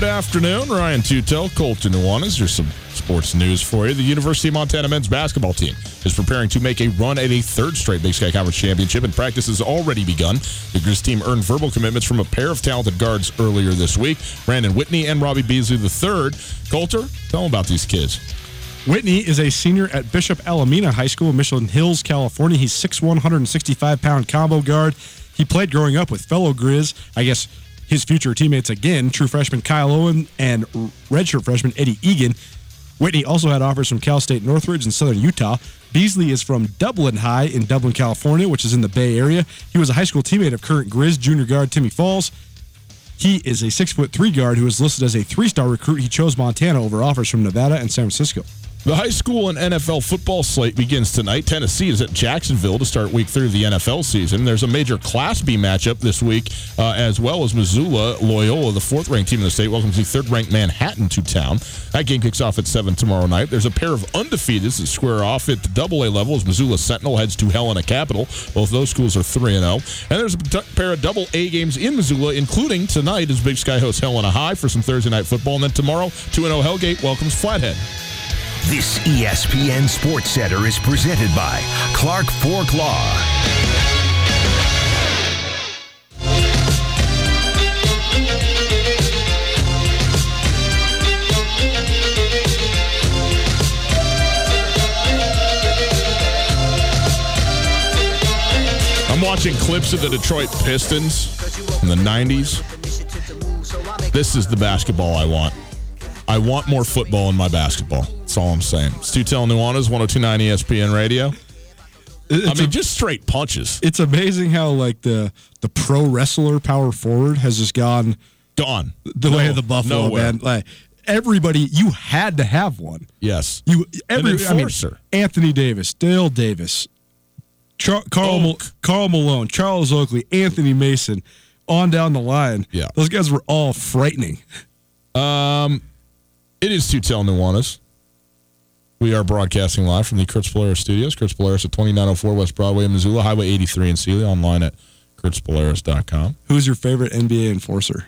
Good afternoon, Ryan Tutel, Colter Nuanez. Here's some sports news for you. The University of Montana men's basketball team is preparing to make a run at a third straight Big Sky Conference championship, and practice has already begun. The Grizz team earned verbal commitments from a pair of talented guards earlier this week, Brandon Whitney and Robbie Beasley III. Colter, tell them about these kids. Whitney is a senior at Bishop Alemany High School in Mission Hills, California. He's 6'1", 165 pound combo guard. He played growing up with fellow Grizz, I guess his future teammates again, true freshman Kyle Owen and redshirt freshman Eddie Egan. Whitney also had offers from Cal State Northridge and southern Utah. Beasley is from Dublin High in Dublin, California, which is in the Bay Area. He was a high school teammate of current Grizz junior guard Timmy Falls. He is a six foot three guard who is listed as a three star recruit. He chose Montana over offers from Nevada and San Francisco. The high school and NFL football slate begins tonight. Tennessee is at Jacksonville to start week three of the NFL season. There's a major Class B matchup this week, uh, as well as Missoula Loyola, the fourth ranked team in the state, welcomes the third ranked Manhattan to town. That game kicks off at 7 tomorrow night. There's a pair of undefeateds that square off at the double A level as Missoula Sentinel heads to Helena Capital. Both those schools are 3 0. And there's a pair of double A games in Missoula, including tonight as Big Sky hosts Helena High for some Thursday night football. And then tomorrow, 2 0 Hellgate welcomes Flathead. This ESPN Sports Center is presented by Clark Fork Law. I'm watching clips of the Detroit Pistons in the 90s. This is the basketball I want. I want more football in my basketball. That's all I'm saying. Stu Tell Nuanez, 1029 ESPN Radio. I It's, mean, just straight punches. it's amazing how like the the pro wrestler power forward has just gone Gone. the way of the Buffalo nowhere. man. Like everybody, you had to have one. Yes. You every I mean. Anthony Davis, Dale Davis, Char- Carl Mal- Carl Malone, Charles Oakley, Anthony Mason, on down the line. Yeah. those guys were all frightening. Um, it is Tutel Nuanez. We are broadcasting live from the Kurtz Polaris studios. Kurtz Polaris at 2904 West Broadway in Missoula, Highway 83 in Seeley, online at kurtzpolaris.com. Who's your favorite NBA enforcer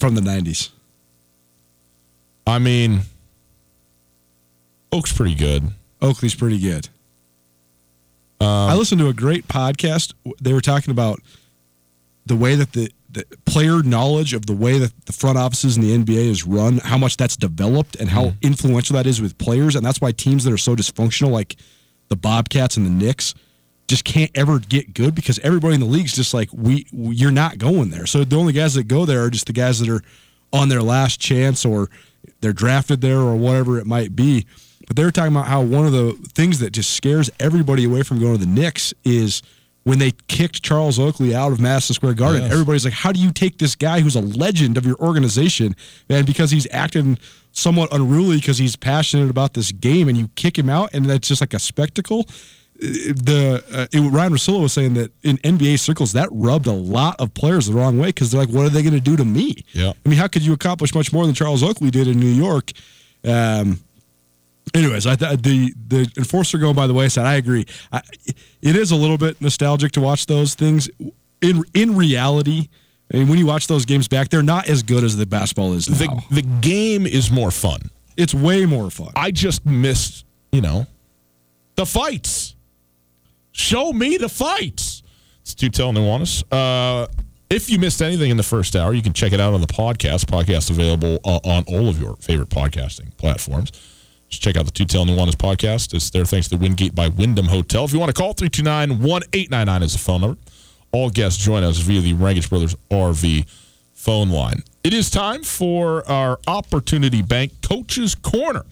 from the '90s? I mean, Oak's pretty good. Oakley's pretty good. Um, I listened to a great podcast. They were talking about the way that the, the player knowledge of the way that the front offices in the NBA is run, how much that's developed, and how mm-hmm. influential that is with players. And that's why teams that are so dysfunctional, like the Bobcats and the Knicks, just can't ever get good because everybody in the league's just like we, we you're not going there. So the only guys that go there are just the guys that are on their last chance or they're drafted there or whatever it might be. But they were talking about how one of the things that just scares everybody away from going to the Knicks is when they kicked Charles Oakley out of Madison Square Garden. Yes. Everybody's like, how do you take this guy who's a legend of your organization, and because he's acting somewhat unruly because he's passionate about this game and you kick him out and that's just like a spectacle? the uh, it, Ryen Russillo was saying that in NBA circles that rubbed a lot of players the wrong way because they're like, what are they going to do to me? Yeah. I mean, how could you accomplish much more than Charles Oakley did in New York? Um, anyways, I th- the the enforcer going by the wayside. I agree. I, it is a little bit nostalgic to watch those things. In in reality, I mean, when you watch those games back, they're not as good as the basketball is now. The the game is more fun. it's way more fun. I just missed, you know, the fights. Show me the fights. It's too telling. Tutel Nuanez. Uh, if you missed anything in the first hour, you can check it out on the podcast. Podcast available uh, on all of your favorite podcasting platforms. Just check out the Tutel Nuanez podcast. It's there thanks to the Wingate by Wyndham Hotel. If you want to call, 329 1899 is the phone number. All guests join us via the Rankage Brothers RV phone line. It is time for our Opportunity Bank Coaches Corner.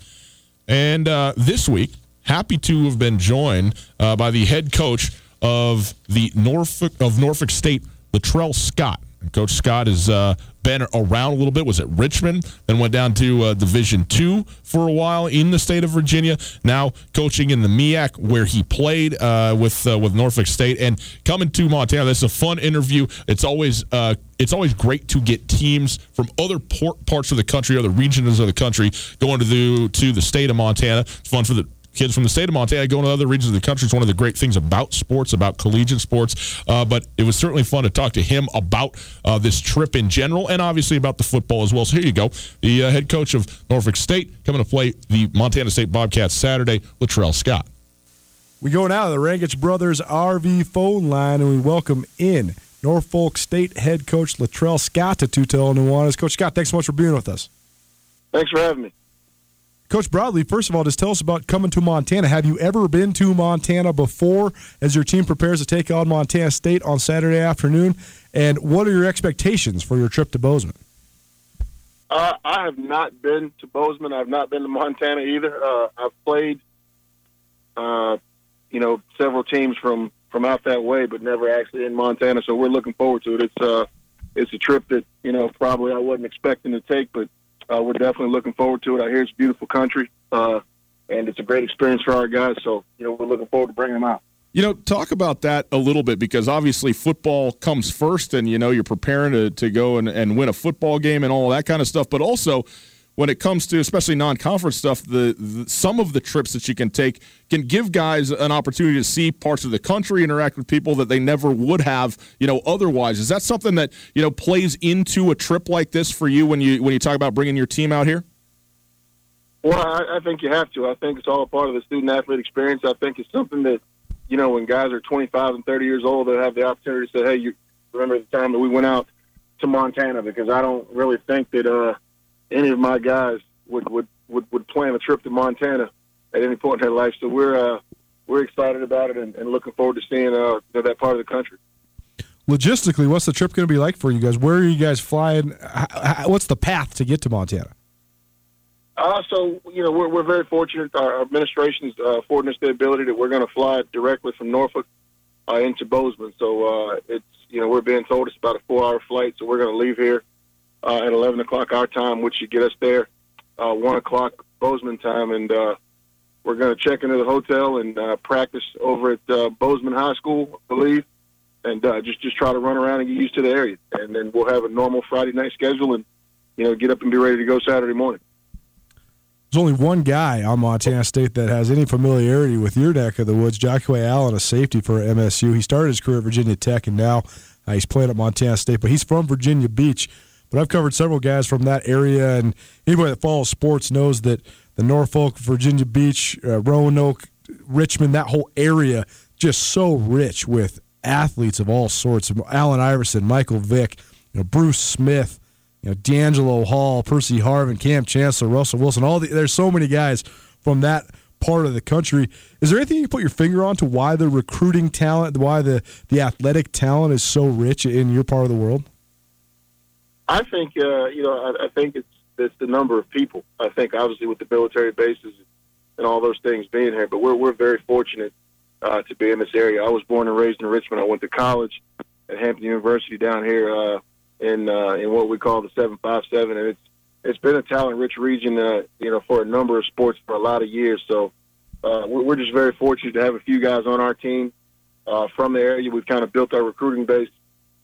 And uh, this week, happy to have been joined uh, by the head coach of the Norfolk of Norfolk State, Latrell Scott. Coach Scott has uh, been around a little bit. Was at Richmond, then went down to uh, Division Two for a while in the state of Virginia. Now coaching in the MEAC, where he played uh, with uh, with Norfolk State, and coming to Montana. This is a fun interview. It's always uh, it's always great to get teams from other parts of the country, other regions of the country, going to the to the state of Montana. It's fun for the kids from the state of Montana going to other regions of the country. It's one of the great things about sports, about collegiate sports. Uh, but it was certainly fun to talk to him about uh, this trip in general and obviously about the football as well. So here you go. The uh, head coach of Norfolk State coming to play the Montana State Bobcats Saturday, Latrell Scott. We go now to the Rankage Brothers RV phone line, and we welcome in Norfolk State head coach Latrell Scott to Tutel Nuanez. Coach Scott, thanks so much for being with us. Thanks for having me. Coach Bradley, first of all, just tell us about coming to Montana. Have you ever been to Montana before as your team prepares to take on Montana State on Saturday afternoon? And what are your expectations for your trip to Bozeman? Uh, I have not been to Bozeman. I've not been to Montana either. Uh, I've played, uh, you know, several teams from from out that way, but never actually in Montana. So we're looking forward to it. It's uh, it's a trip that you know probably I wasn't expecting to take, but uh, we're definitely looking forward to it. I hear it's beautiful country, uh, and it's a great experience for our guys. So you know, we're looking forward to bringing them out. You know, talk about that a little bit because obviously football comes first, and you know you're preparing to, to go and, and win a football game and all that kind of stuff. But also, when it comes to especially non-conference stuff, the, the some of the trips that you can take can give guys an opportunity to see parts of the country, interact with people that they never would have, you know, otherwise. Is that something that you know plays into a trip like this for you when you when you talk about bringing your team out here? Well, I, I think you have to. I think it's all a part of the student athlete experience. I think it's something that, you know, when guys are 25 and 30 years old, they have the opportunity to say, hey, you remember the time that we went out to Montana? Because I don't really think that uh, any of my guys would, would, would, would plan a trip to Montana at any point in their life. So we're, uh, we're excited about it and, and looking forward to seeing uh, you know, that part of the country. Logistically, what's the trip going to be like for you guys? Where are you guys flying? H- h- What's the path to get to Montana? Uh, so you know we're we're very fortunate. Our administration is uh, affording us the ability that we're going to fly directly from Norfolk uh, into Bozeman. So uh, it's you know we're being told it's about a four-hour flight. So we're going to leave here uh, at 11 o'clock our time, which should get us there uh, one o'clock Bozeman time, and uh, we're going to check into the hotel and uh, practice over at uh, Bozeman High School, I believe, and uh, just just try to run around and get used to the area. And then we'll have a normal Friday night schedule, and you know get up and be ready to go Saturday morning. There's only one guy on Montana State that has any familiarity with your neck of the woods, Jahque Alleyne, a safety for MSU. He started his career at Virginia Tech, and now uh, he's playing at Montana State, but he's from Virginia Beach. But I've covered several guys from that area, and anybody that follows sports knows that the Norfolk, Virginia Beach, uh, Roanoke, Richmond, that whole area, just so rich with athletes of all sorts. Allen Iverson, Michael Vick, you know, Bruce Smith, you know, DeAngelo Hall, Percy Harvin, Kam Chancellor, Russell Wilson. All the, there's so many guys from that part of the country. Is there anything you can put your finger on to why the recruiting talent, why the, the athletic talent is so rich in your part of the world? I think uh, you know I, I think it's it's the number of people. I think obviously with the military bases and all those things being here, but we're we're very fortunate uh, to be in this area. I was born and raised in Richmond. I went to college at Hampton University down here uh, in uh, in what we call the seven five seven, and it's it's been a talent rich region, uh, you know, for a number of sports for a lot of years. So uh, we're, just very fortunate to have a few guys on our team uh, from the area. We've kind of built our recruiting base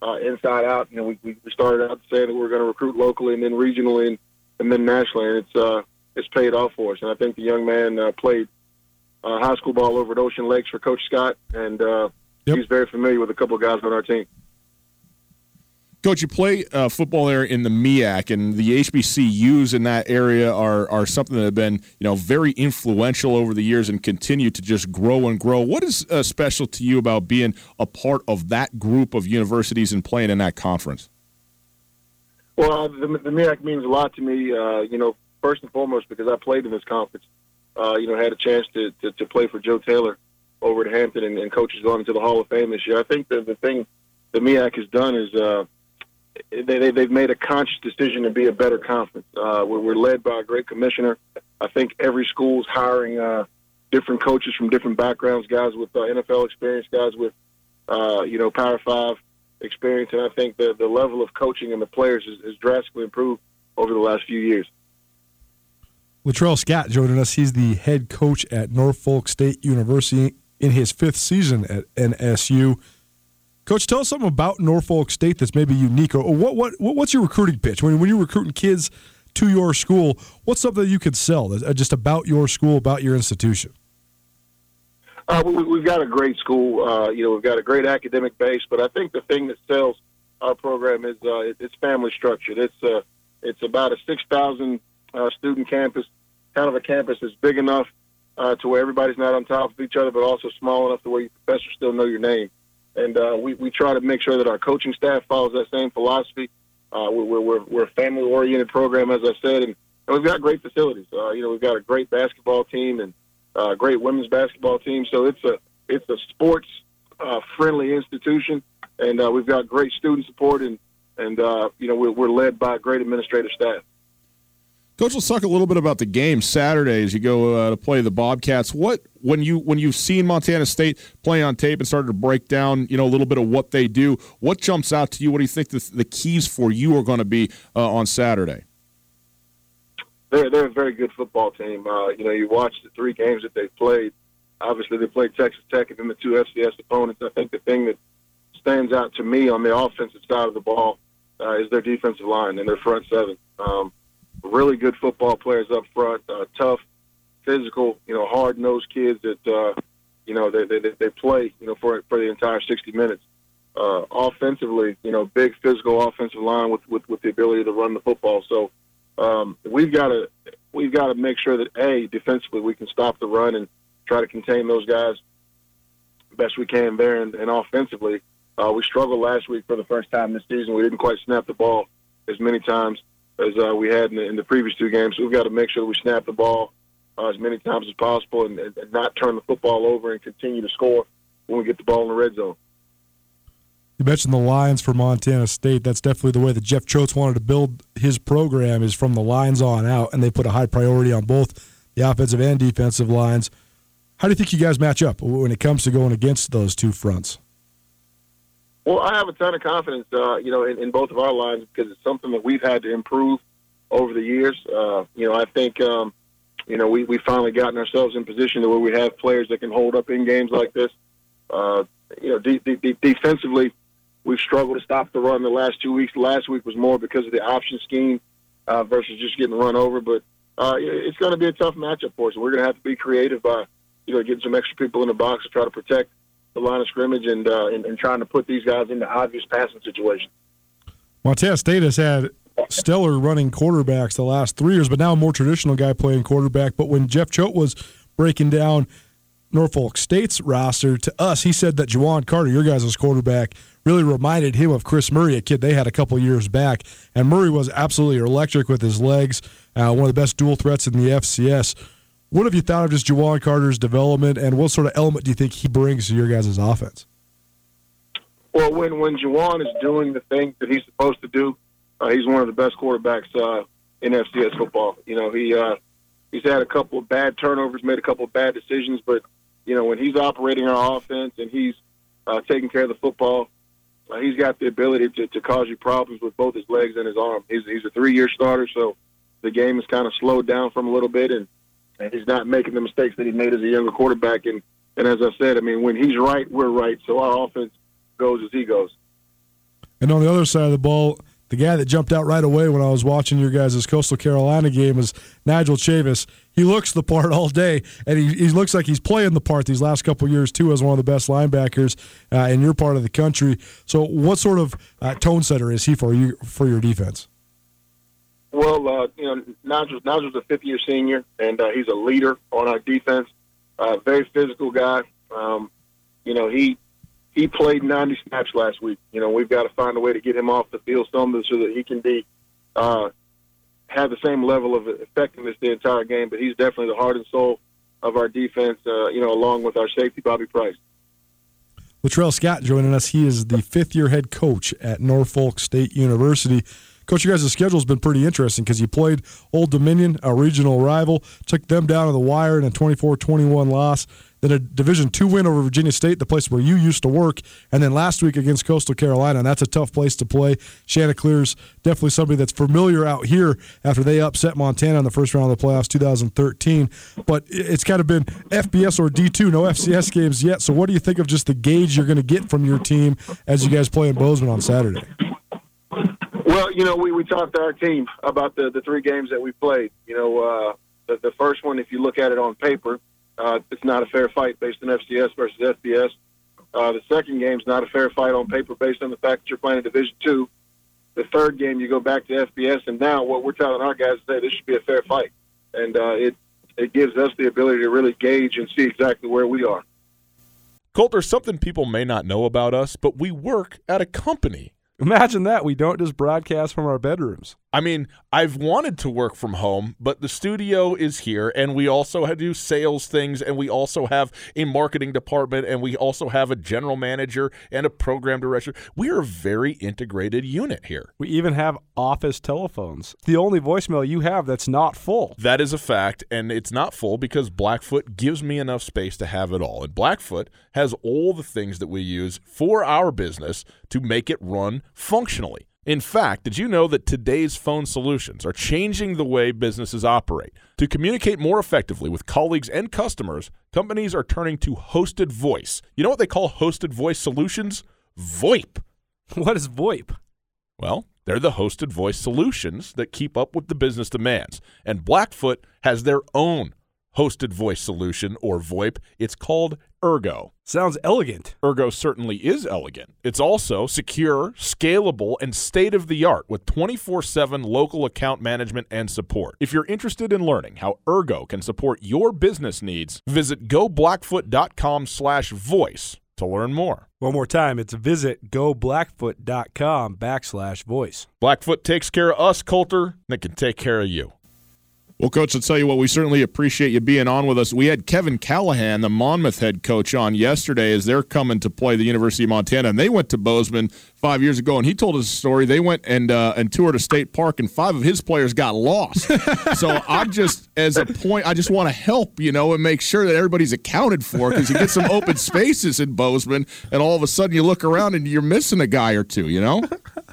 uh, inside out. You know, we, we started out saying that we are going to recruit locally and then regionally and, and then nationally, and it's uh, it's paid off for us. And I think the young man uh, played uh, high school ball over at Ocean Lakes for Coach Scott, and uh, yep. he's very familiar with a couple of guys on our team. Coach, you play uh, football there in the MEAC, and the HBCUs in that area are are something that have been you know very influential over the years and continue to just grow and grow. What is uh, special to you about being a part of that group of universities and playing in that conference? Well, the, the MEAC means a lot to me. Uh, you know, first and foremost because I played in this conference. Uh, you know, had a chance to, to, to play for Joe Taylor over at Hampton, and, and coach is going into the Hall of Fame this year. I think that the thing the MEAC has done is uh, they, they, have made a conscious decision to be a better conference. Uh, we're, we're, led by a great commissioner. I think every school's hiring uh, different coaches from different backgrounds, guys with uh, NFL experience, guys with, uh, you know, Power Five experience. And I think the, the level of coaching and the players is drastically improved over the last few years. Latrell Scott joining us. He's the head coach at Norfolk State University in his fifth season at NSU. Coach, tell us something about Norfolk State that's maybe unique, or what what what's your recruiting pitch when when you're recruiting kids to your school? What's something that you could sell uh, just about your school, about your institution? Uh, we, have got a great school. Uh, you know, we've got a great academic base, but I think the thing that sells our program is uh, it, it's family structured. It's uh, it's about a six thousand uh, student campus, kind of a campus that's big enough uh, to where everybody's not on top of each other, but also small enough to where your professors still know your name and uh, we we try to make sure that our coaching staff follows that same philosophy. Uh, we're, we're we're a family oriented program, as I said, and, and we've got great facilities. Uh, you know, we've got a great basketball team and uh, great women's basketball team. So it's a it's a sports uh, friendly institution, and uh, we've got great student support, and and uh, you know we're, we're led by a great administrative staff. Coach, let's talk a little bit about the game Saturday as you go uh, to play the Bobcats. What when you when you've seen Montana State play on tape and started to break down, you know, a little bit of what they do, what jumps out to you? What do you think the, the keys for you are going to be uh, on Saturday? They're they're a very good football team. Uh, you know, you watch the three games that they've played. Obviously, they played Texas Tech and then the two FCS opponents. I think the thing that stands out to me on the offensive side of the ball uh, is their defensive line and their front seven. Um, really good football players up front, uh, tough, physical, you know, hard nosed kids that uh, you know they, they they play you know for for the entire 60 minutes. Uh, offensively, you know, big physical offensive line with, with with the ability to run the football. So um, we've got to we've got to make sure that a defensively we can stop the run and try to contain those guys best we can there, and, and offensively. Uh, we struggled last week for the first time this season. We didn't quite snap the ball as many times as uh, we had in the, in the, previous two games. We've got to make sure that we snap the ball uh, as many times as possible and, and, not turn the football over and continue to score when we get the ball in the red zone. You mentioned the lines for Montana State. That's definitely the way that Jeff Choate wanted to build his program is from the lines on out, and they put a high priority on both the offensive and defensive lines. How do you think you guys match up when it comes to going against those two fronts? Well, I have a ton of confidence, uh, you know, in, in, both of our lines because it's something that we've had to improve over the years. Uh, you know, I think, um, you know, we we finally gotten ourselves in position to where we have players that can hold up in games like this. Uh, you know, de- de- defensively, we've struggled to stop the run the last two weeks. Last week was more because of the option scheme uh, versus just getting run over. But uh, it's going to be a tough matchup for us. We're going to have to be creative by, you know, getting some extra people in the box to try to protect the line of scrimmage and, uh, and, and trying to put these guys into obvious passing situations. Montana State has had stellar running quarterbacks the last three years, but now a more traditional guy playing quarterback. But when Jeff Choate was breaking down Norfolk State's roster to us, he said that Juwan Carter, your guys' quarterback, really reminded him of Chris Murray, a kid they had a couple years back. And Murray was absolutely electric with his legs, uh, one of the best dual threats in the FCS. What have you thought of just Juwan Carter's development, and what sort of element do you think he brings to your guys' offense? Well, when when Juwan is doing the things that he's supposed to do, uh, he's one of the best quarterbacks uh, in FCS football. You know, he uh, he's had a couple of bad turnovers, made a couple of bad decisions, but you know when he's operating our offense and he's uh, taking care of the football, uh, he's got the ability to, to cause you problems with both his legs and his arm. He's he's a three-year starter, so the game has kind of slowed down from a little bit, and, and he's not making the mistakes that he made as a younger quarterback. And and as I said, I mean when he's right, we're right. So our offense goes as he goes. And on the other side of the ball, the guy that jumped out right away when I was watching your guys' Coastal Carolina game is Nigel Chavis. He looks the part all day, and he, he looks like he's playing the part these last couple years too as one of the best linebackers uh, in your part of the country. So, what sort of uh, tone setter is he for you for your defense? Well, uh, you know, Nigel's, Nigel's a fifth year senior, and uh, he's a leader on our defense. Uh, very physical guy. Um, you know, he he played 90 snaps last week. You know, we've got to find a way to get him off the field some so that he can be uh, have the same level of effectiveness the entire game. But he's definitely the heart and soul of our defense. Uh, you know, along with our safety Bobby Price. Latrell Scott joining us. He is the fifth year head coach at Norfolk State University. Coach, you guys' schedule has been pretty interesting because you played Old Dominion, a regional rival, took them down to the wire in a 24 21 loss then a Division two win over Virginia State, the place where you used to work, and then last week against Coastal Carolina, and that's a tough place to play. Chanticleer's definitely somebody that's familiar out here after they upset Montana in the first round of the playoffs 2013. But it's kind of been FBS or D2, no FCS games yet. So what do you think of just the gauge you're going to get from your team as you guys play in Bozeman on Saturday? Well, you know, we, we talked to our team about the, the three games that we played. You know, uh, the, the first one, if you look at it on paper, uh, it's not a fair fight based on FCS versus FBS. Uh, the second game is not a fair fight on paper based on the fact that you're playing Division two. The third game, you go back to FBS, and now what we're telling our guys is that this should be a fair fight, and uh, it it gives us the ability to really gauge and see exactly where we are. Colt, there's something people may not know about us, but we work at a company. Imagine that. We don't just broadcast from our bedrooms. I mean, I've wanted to work from home, but the studio is here, and we also do sales things, and we also have a marketing department, and we also have a general manager and a program director. We are a very integrated unit here. We even have office telephones. The only voicemail you have that's not full. That is a fact, and it's not full because Blackfoot gives me enough space to have it all. And Blackfoot has all the things that we use for our business to make it run functionally. In fact, did you know that today's phone solutions are changing the way businesses operate? To communicate more effectively with colleagues and customers, companies are turning to hosted voice. You know what they call hosted voice solutions? VoIP. What is VoIP? Well, they're the hosted voice solutions that keep up with the business demands. And Blackfoot has their own hosted voice solution or VoIP. It's called Ergo. Sounds elegant. Ergo certainly is elegant. It's also secure, scalable, and state of the art with 24 7 local account management and support. If you're interested in learning how Ergo can support your business needs, visit goblackfoot.com slash voice to learn more. One more time, it's visit goblackfoot.com backslash voice. Blackfoot takes care of us, Colter, and it can take care of you. Well, Coach, I'll tell you what, we certainly appreciate you being on with us. We had Kevin Callahan, the Monmouth head coach, on yesterday as they're coming to play the University of Montana, and they went to Bozeman five years ago, and he told us a story. They went and uh, and toured a state park, and five of his players got lost. so I'm just, as a point, I just want to help, you know, and make sure that everybody's accounted for because you get some open spaces in Bozeman, and all of a sudden you look around and you're missing a guy or two, you know?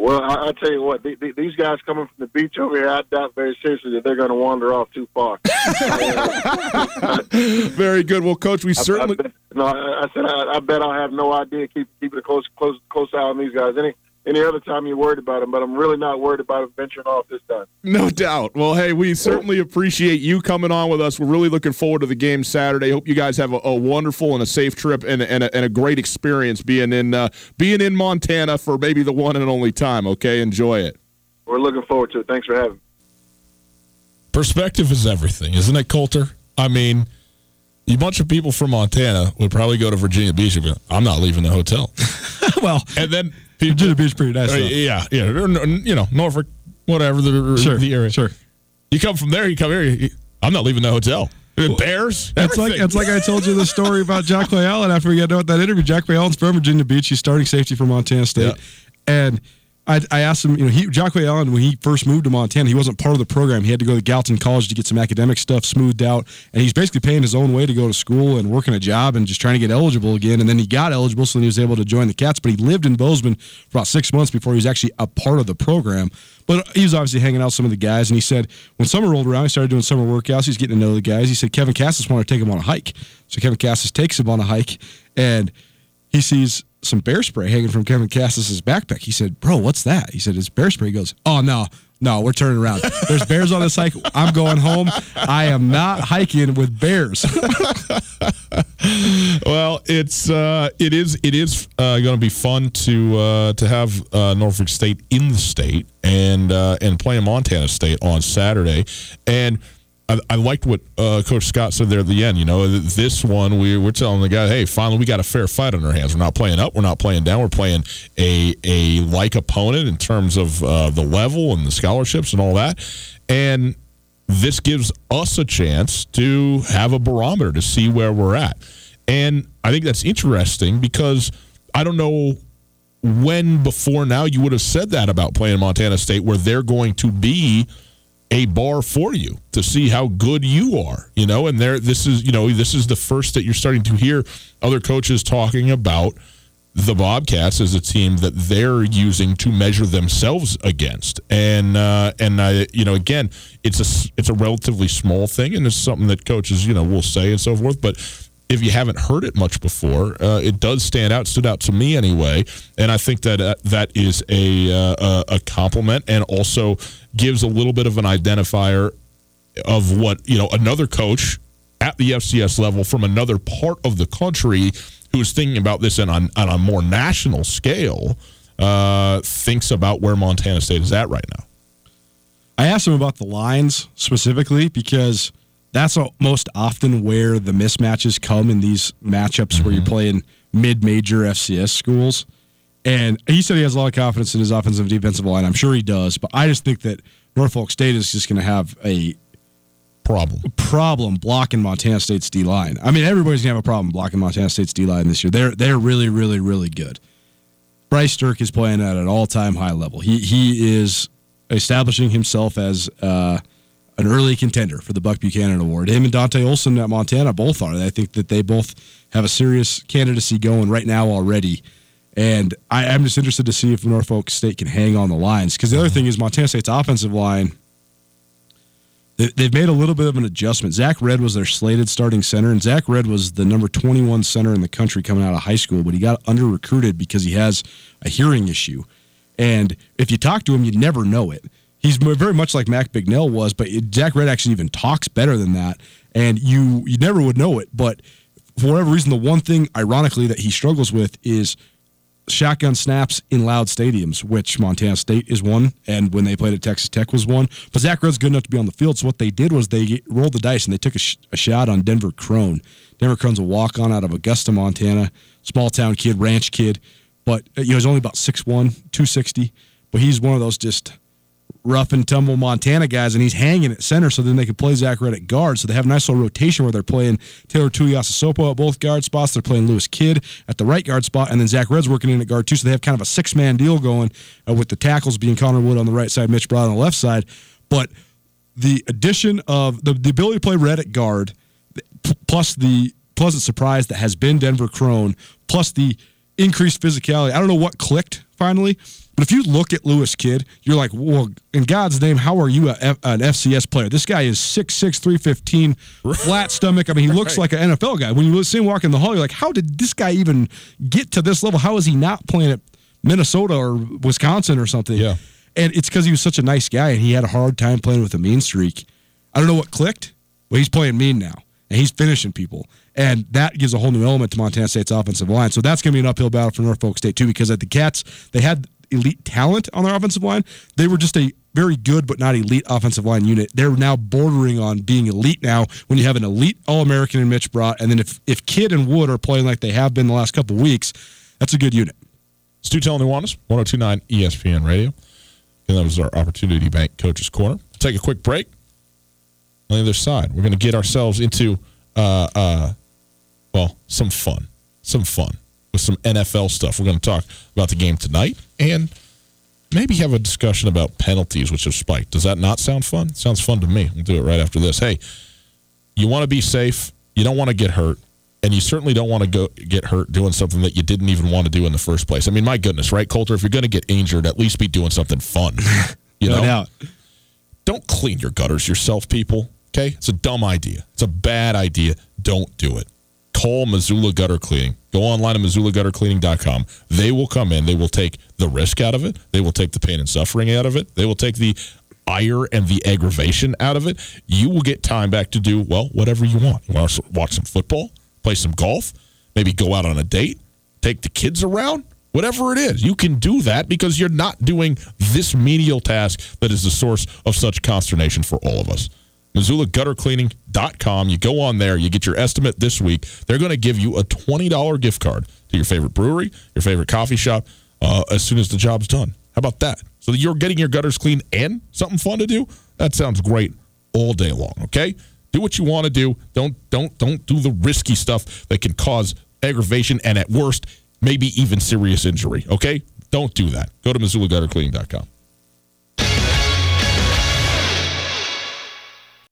Well, I, I tell you what, the, the, these guys coming from the beach over here, I doubt very seriously that they're going to wander off too far. Uh, very good. Well, Coach, we I, certainly. I bet, no, I, I said I, I bet I'll have no idea. Keep keep it a close close close eye on these guys. Any any other time you're worried about him, but I'm really not worried about them venturing off this time. No doubt. Well, hey, we certainly appreciate you coming on with us. We're really looking forward to the game Saturday. Hope you guys have a, a wonderful and a safe trip and, and, a, and a great experience being in uh, being in Montana for maybe the one and only time. Okay, enjoy it. We're looking forward to it. Thanks for having me. Perspective is everything, isn't it, Colter? I mean, a bunch of people from Montana would probably go to Virginia Beach and be, I'm not leaving the hotel. well, and then Virginia Beach pretty nice. Uh, yeah, yeah. You know, Norfolk, whatever the sure, the area. Sure. You come from there, you come here. You, I'm not leaving the hotel. Bears. It's like it's like I told you the story about Jack Clay Allen after we got done with that interview. Jack Clay Allen's from Virginia Beach. He's starting safety for Montana State, and I, I asked him. You know, he Clay Allen when he first moved to Montana, he wasn't part of the program. He had to go to Gallatin College to get some academic stuff smoothed out, and he's basically paying his own way to go to school and working a job and just trying to get eligible again. And then he got eligible, so then he was able to join the Cats. But he lived in Bozeman for about six months before he was actually a part of the program. But he was obviously hanging out with some of the guys, and he said when summer rolled around, he started doing summer workouts. He's getting to know the guys. He said Kevin Kassis wanted to take him on a hike, so Kevin Kassis takes him on a hike, and he sees some bear spray hanging from Kevin Kassis's backpack. He said, "Bro, what's that?" He said, "It's bear spray." He goes, "Oh no." No, we're turning around. There's bears on this hike. I'm going home. I am not hiking with bears. Well, it's uh, it is it is uh, going to be fun to uh, to have uh, Norfolk State in the state and uh, and playing Montana State on Saturday, and I, I liked what uh, Coach Scott said there at the end. You know, this one we we're telling the guy, hey, finally we got a fair fight on our hands. We're not playing up, we're not playing down, we're playing a a like opponent in terms of uh, the level and the scholarships and all that, and this gives us a chance to have a barometer to see where we're at. And I think that's interesting because I don't know when before now you would have said that about playing Montana State, where they're going to be a bar for you to see how good you are, you know. And there, this is, you know, this is the first that you're starting to hear other coaches talking about the Bobcats as a team that they're using to measure themselves against. And uh, and I, you know, again, it's a it's a relatively small thing, and it's something that coaches, you know, will say and so forth. But if you haven't heard it much before, uh, it does stand out. Stood out to me anyway, and I think that uh, that is a uh, a compliment, and also gives a little bit of an identifier of what you know another coach at the FCS level from another part of the country who's thinking about this on, on a more national scale uh, thinks about where Montana State is at right now. I asked him about the lines specifically because that's most often where the mismatches come in these matchups mm-hmm. where you're playing mid-major FCS schools. And he said he has a lot of confidence in his offensive and defensive line. I'm sure he does, but I just think that Norfolk State is just going to have a problem problem blocking Montana State's D line. I mean, everybody's gonna have a problem blocking Montana State's D line this year. They're they're really really really good. Bryce Sterk is playing at an all time high level. He he is establishing himself as uh, an early contender for the Buck Buchanan Award. Him and Dante Olson at Montana both are. I think that they both have a serious candidacy going right now already. And I, am just interested to see if Norfolk State can hang on the lines. Because the other thing is Montana State's offensive line they've made a little bit of an adjustment. Zach Red was their slated starting center, and Zach Red was the number 21 center in the country coming out of high school, but he got under recruited because he has a hearing issue. And if you talk to him, you'd never know it. He's very much like Mac Bignell was, but Zach Red actually even talks better than that, and you you never would know it. But for whatever reason, the one thing, ironically, that he struggles with is shotgun snaps in loud stadiums, which Montana State is one, and when they played at Texas Tech was one. But Zach Red's good enough to be on the field. So what they did was they rolled the dice and they took a, sh- a shot on Denver Crone. Denver Crone's a walk on out of Augusta, Montana, small town kid, ranch kid, but uh, you know he's only about 6'1", 260. But he's one of those just rough and tumble Montana guys, and he's hanging at center so then they can play Zach Red at guard. So they have a nice little rotation where they're playing Taylor Tuiasosopo at both guard spots. They're playing Lewis Kidd at the right guard spot, and then Zach Red's working in at guard too. So they have kind of a six man deal going uh, with the tackles being Connor Wood on the right side, Mitch Brott on the left side. But the addition of the, the ability to play Red at guard, plus the pleasant surprise that has been Denver Crone, plus the increased physicality. I don't know what clicked finally, but if you look at Lewis Kidd, you're like, well, in God's name, how are you a, an FCS player? This guy is 6'6", 315, flat stomach. I mean, he looks right. like an NFL guy. When you see him walk in the hall, you're like, how did this guy even get to this level? How is he not playing at Minnesota or Wisconsin or something? Yeah. And it's because he was such a nice guy and he had a hard time playing with a mean streak. I don't know what clicked. Well, he's playing mean now and he's finishing people. And that gives a whole new element to Montana State's offensive line. So that's going to be an uphill battle for Norfolk State, too, because at the Cats, they had elite talent on their offensive line. They were just a very good but not elite offensive line unit. They're now bordering on being elite now when you have an elite All American in Mitch Brott. And then if, if Kidd and Wood are playing like they have been the last couple weeks, that's a good unit. Stu Tell Nuanez, 1029 ESPN Radio. And that was our Opportunity Bank Coaches Corner. Take a quick break. on the other side. We're going to get ourselves into, uh, uh, well, some fun, some fun with some NFL stuff. We're going to talk about the game tonight and maybe have a discussion about penalties, which have spiked. Does that not sound fun? Sounds fun to me. We'll do it right after this. Hey, you want to be safe. You don't want to get hurt. And you certainly don't want to go get hurt doing something that you didn't even want to do in the first place. I mean, my goodness, right, Colter? If you're going to get injured, at least be doing something fun. You no know, doubt. don't clean your gutters yourself, people. Okay, it's a dumb idea. It's a bad idea. Don't do it. Call Missoula Gutter Cleaning. Go online to MissoulaGutterCleaning.com. They will come in. They will take the risk out of it. They will take the pain and suffering out of it. They will take the ire and the aggravation out of it. You will get time back to do well whatever you want. You want to watch some football, play some golf, maybe go out on a date, take the kids around. Whatever it is, you can do that because you're not doing this menial task that is the source of such consternation for all of us. MissoulaGutterCleaning.com. You go on there, you get your estimate this week. They're going to give you a $20 gift card to your favorite brewery, your favorite coffee shop, uh, as soon as the job's done. How about that? So you're getting your gutters clean and something fun to do? That sounds great all day long, okay? Do what you want to do. Don't don't don't do the risky stuff that can cause aggravation and at worst maybe even serious injury, okay? Don't do that. Go to MissoulaGutterCleaning.com.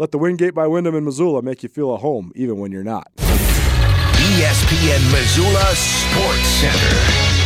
Let the Wingate by Wyndham in Missoula make you feel at home, even when you're not. ESPN Missoula Sports Center.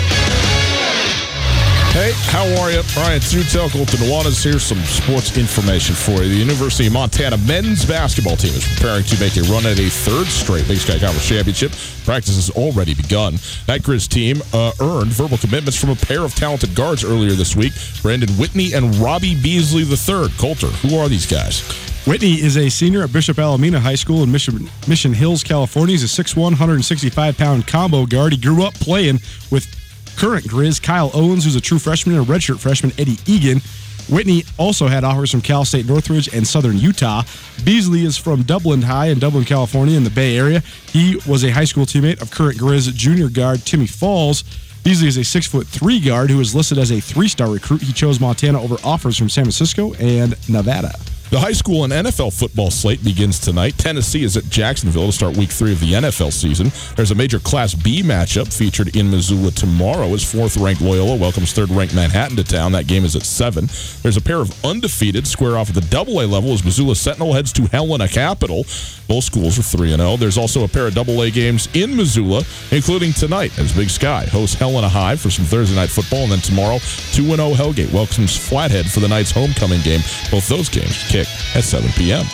Hey, how are you? Brian Tutel, Colter Nuanez here. Some sports information for you. The University of Montana men's basketball team is preparing to make a run at a third straight Big Sky Conference championship. Practice has already begun. That Grizz team uh, earned verbal commitments from a pair of talented guards earlier this week, Brandon Whitney and Robbie Beasley III. Colter, who are these guys? Whitney is a senior at Bishop Alemany High School in Mission, Mission Hills, California. He's a 6'1", 165 pound combo guard. He grew up playing with current Grizz Kyle Owens, who's a true freshman, and redshirt freshman Eddie Egan. Whitney also had offers from Cal State Northridge and Southern Utah. Beasley is from Dublin High in Dublin, California, in the Bay Area. He was a high school teammate of current Grizz junior guard Timmy Falls. Beasley is a six foot three guard who is listed as a three star recruit. He chose Montana over offers from San Francisco and Nevada. The high school and NFL football slate begins tonight. Tennessee is at Jacksonville to start week three of the NFL season. There's a major Class B matchup featured in Missoula tomorrow as fourth ranked Loyola welcomes third ranked Manhattan to town. That game is at 7. There's a pair of undefeated square off at the double A level as Missoula Sentinel heads to Helena Capital. Both schools are 3 0. There's also a pair of double A games in Missoula, including tonight as Big Sky hosts Helena High for some Thursday night football. And then tomorrow, 2 0 Hellgate welcomes Flathead for the night's homecoming game. Both those games kick at 7 p.m.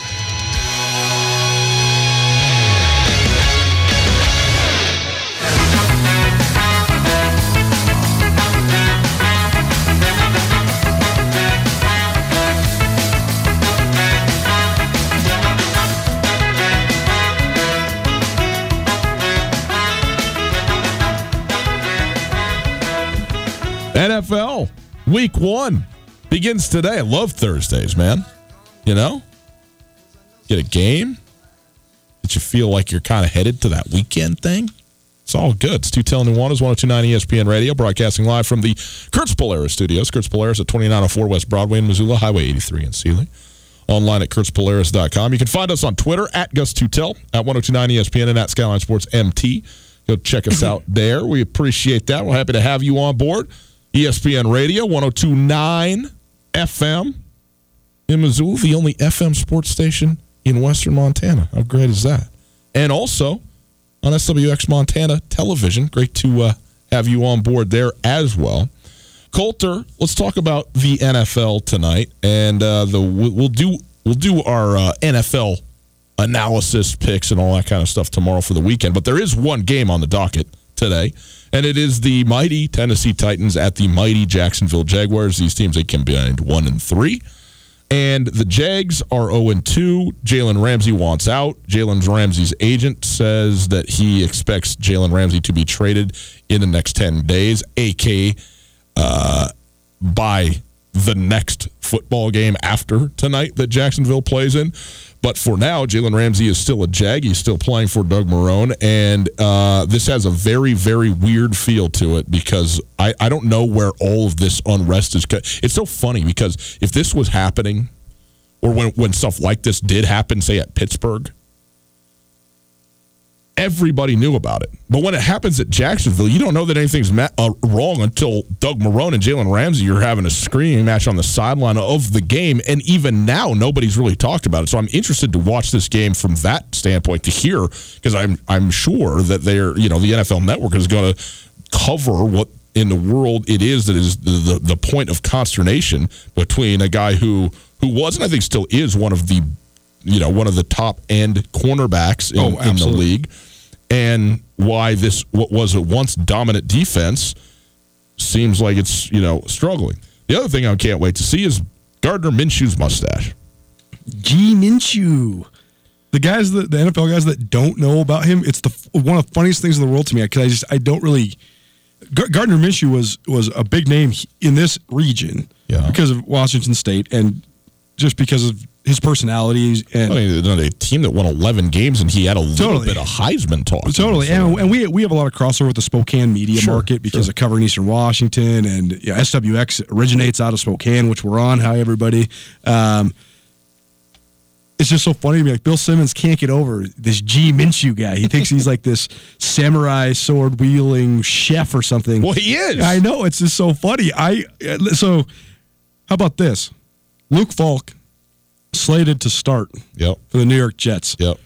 NFL week one begins today. I love Thursdays, man. You know, get a game that you feel like you're kind of headed to that weekend thing. It's all good. It's Tutel Nuanez, 1029 ESPN Radio, broadcasting live from the Kurtz Polaris studios. Kurtz Polaris at 2904 West Broadway in Missoula, Highway 83 in Seeley. Online at kurtzpolaris.com. You can find us on Twitter at Gus Tutel, at 1029 ESPN, and at Skyline Sports MT. Go check us out there. We appreciate that. We're happy to have you on board. ESPN Radio, 1029 FM in Missoula, the only FM sports station in western Montana. How great is that? And also, on SWX Montana Television. Great to uh, have you on board there as well. Colter, let's talk about the NFL tonight, and uh, the we'll do we'll do our uh, NFL analysis, picks, and all that kind of stuff tomorrow for the weekend. But there is one game on the docket today, and it is the mighty Tennessee Titans at the mighty Jacksonville Jaguars. These teams they combined one and three. And the Jags are 0 2. Jalen Ramsey wants out. Jalen Ramsey's agent says that he expects Jalen Ramsey to be traded in the next 10 days, aka uh, by the next football game after tonight that Jacksonville plays in. But for now, Jalen Ramsey is still a Jag. He's still playing for Doug Marrone. And uh, this has a very, very weird feel to it because I, I don't know where all of this unrest is. It's so funny because if this was happening or when, when stuff like this did happen, say at Pittsburgh, everybody knew about it. But when it happens at Jacksonville, you don't know that anything's ma- uh, wrong until Doug Marrone and Jalen Ramsey are having a screaming match on the sideline of the game. And even now, nobody's really talked about it. So I'm interested to watch this game from that standpoint to hear because I'm I'm sure that they're you know the NFL Network is going to cover what in the world it is that is the, the, the point of consternation between a guy who who was and I think still is one of the you know one of the top end cornerbacks in, Oh, in the league, and why this what was a once dominant defense seems like it's you know struggling. The other thing I can't wait to see is Gardner Minshew's mustache. G Minshew. The guys that the NFL guys that don't know about him, it's the one of the funniest things in the world to me because I just I don't really. Gardner Minshew was was a big name in this region Yeah. because of Washington State and just because of his personalities and I mean, they're a team that won 11 games, and he had a little Totally. bit of Heisman talk. Totally, So- and, and we we have a lot of crossover with the Spokane media Sure, market because sure. of covering Eastern Washington, and SWX originates out of Spokane, which we're on. Hi, everybody. Um, it's just so funny to me. Like Bill Simmons can't get over this G Minshew guy. He thinks he's like this samurai sword wielding chef or something. Well, he is. I know. It's just so funny. I so how about this? Luke Falk slated to start Yep. for the New York Jets Yep.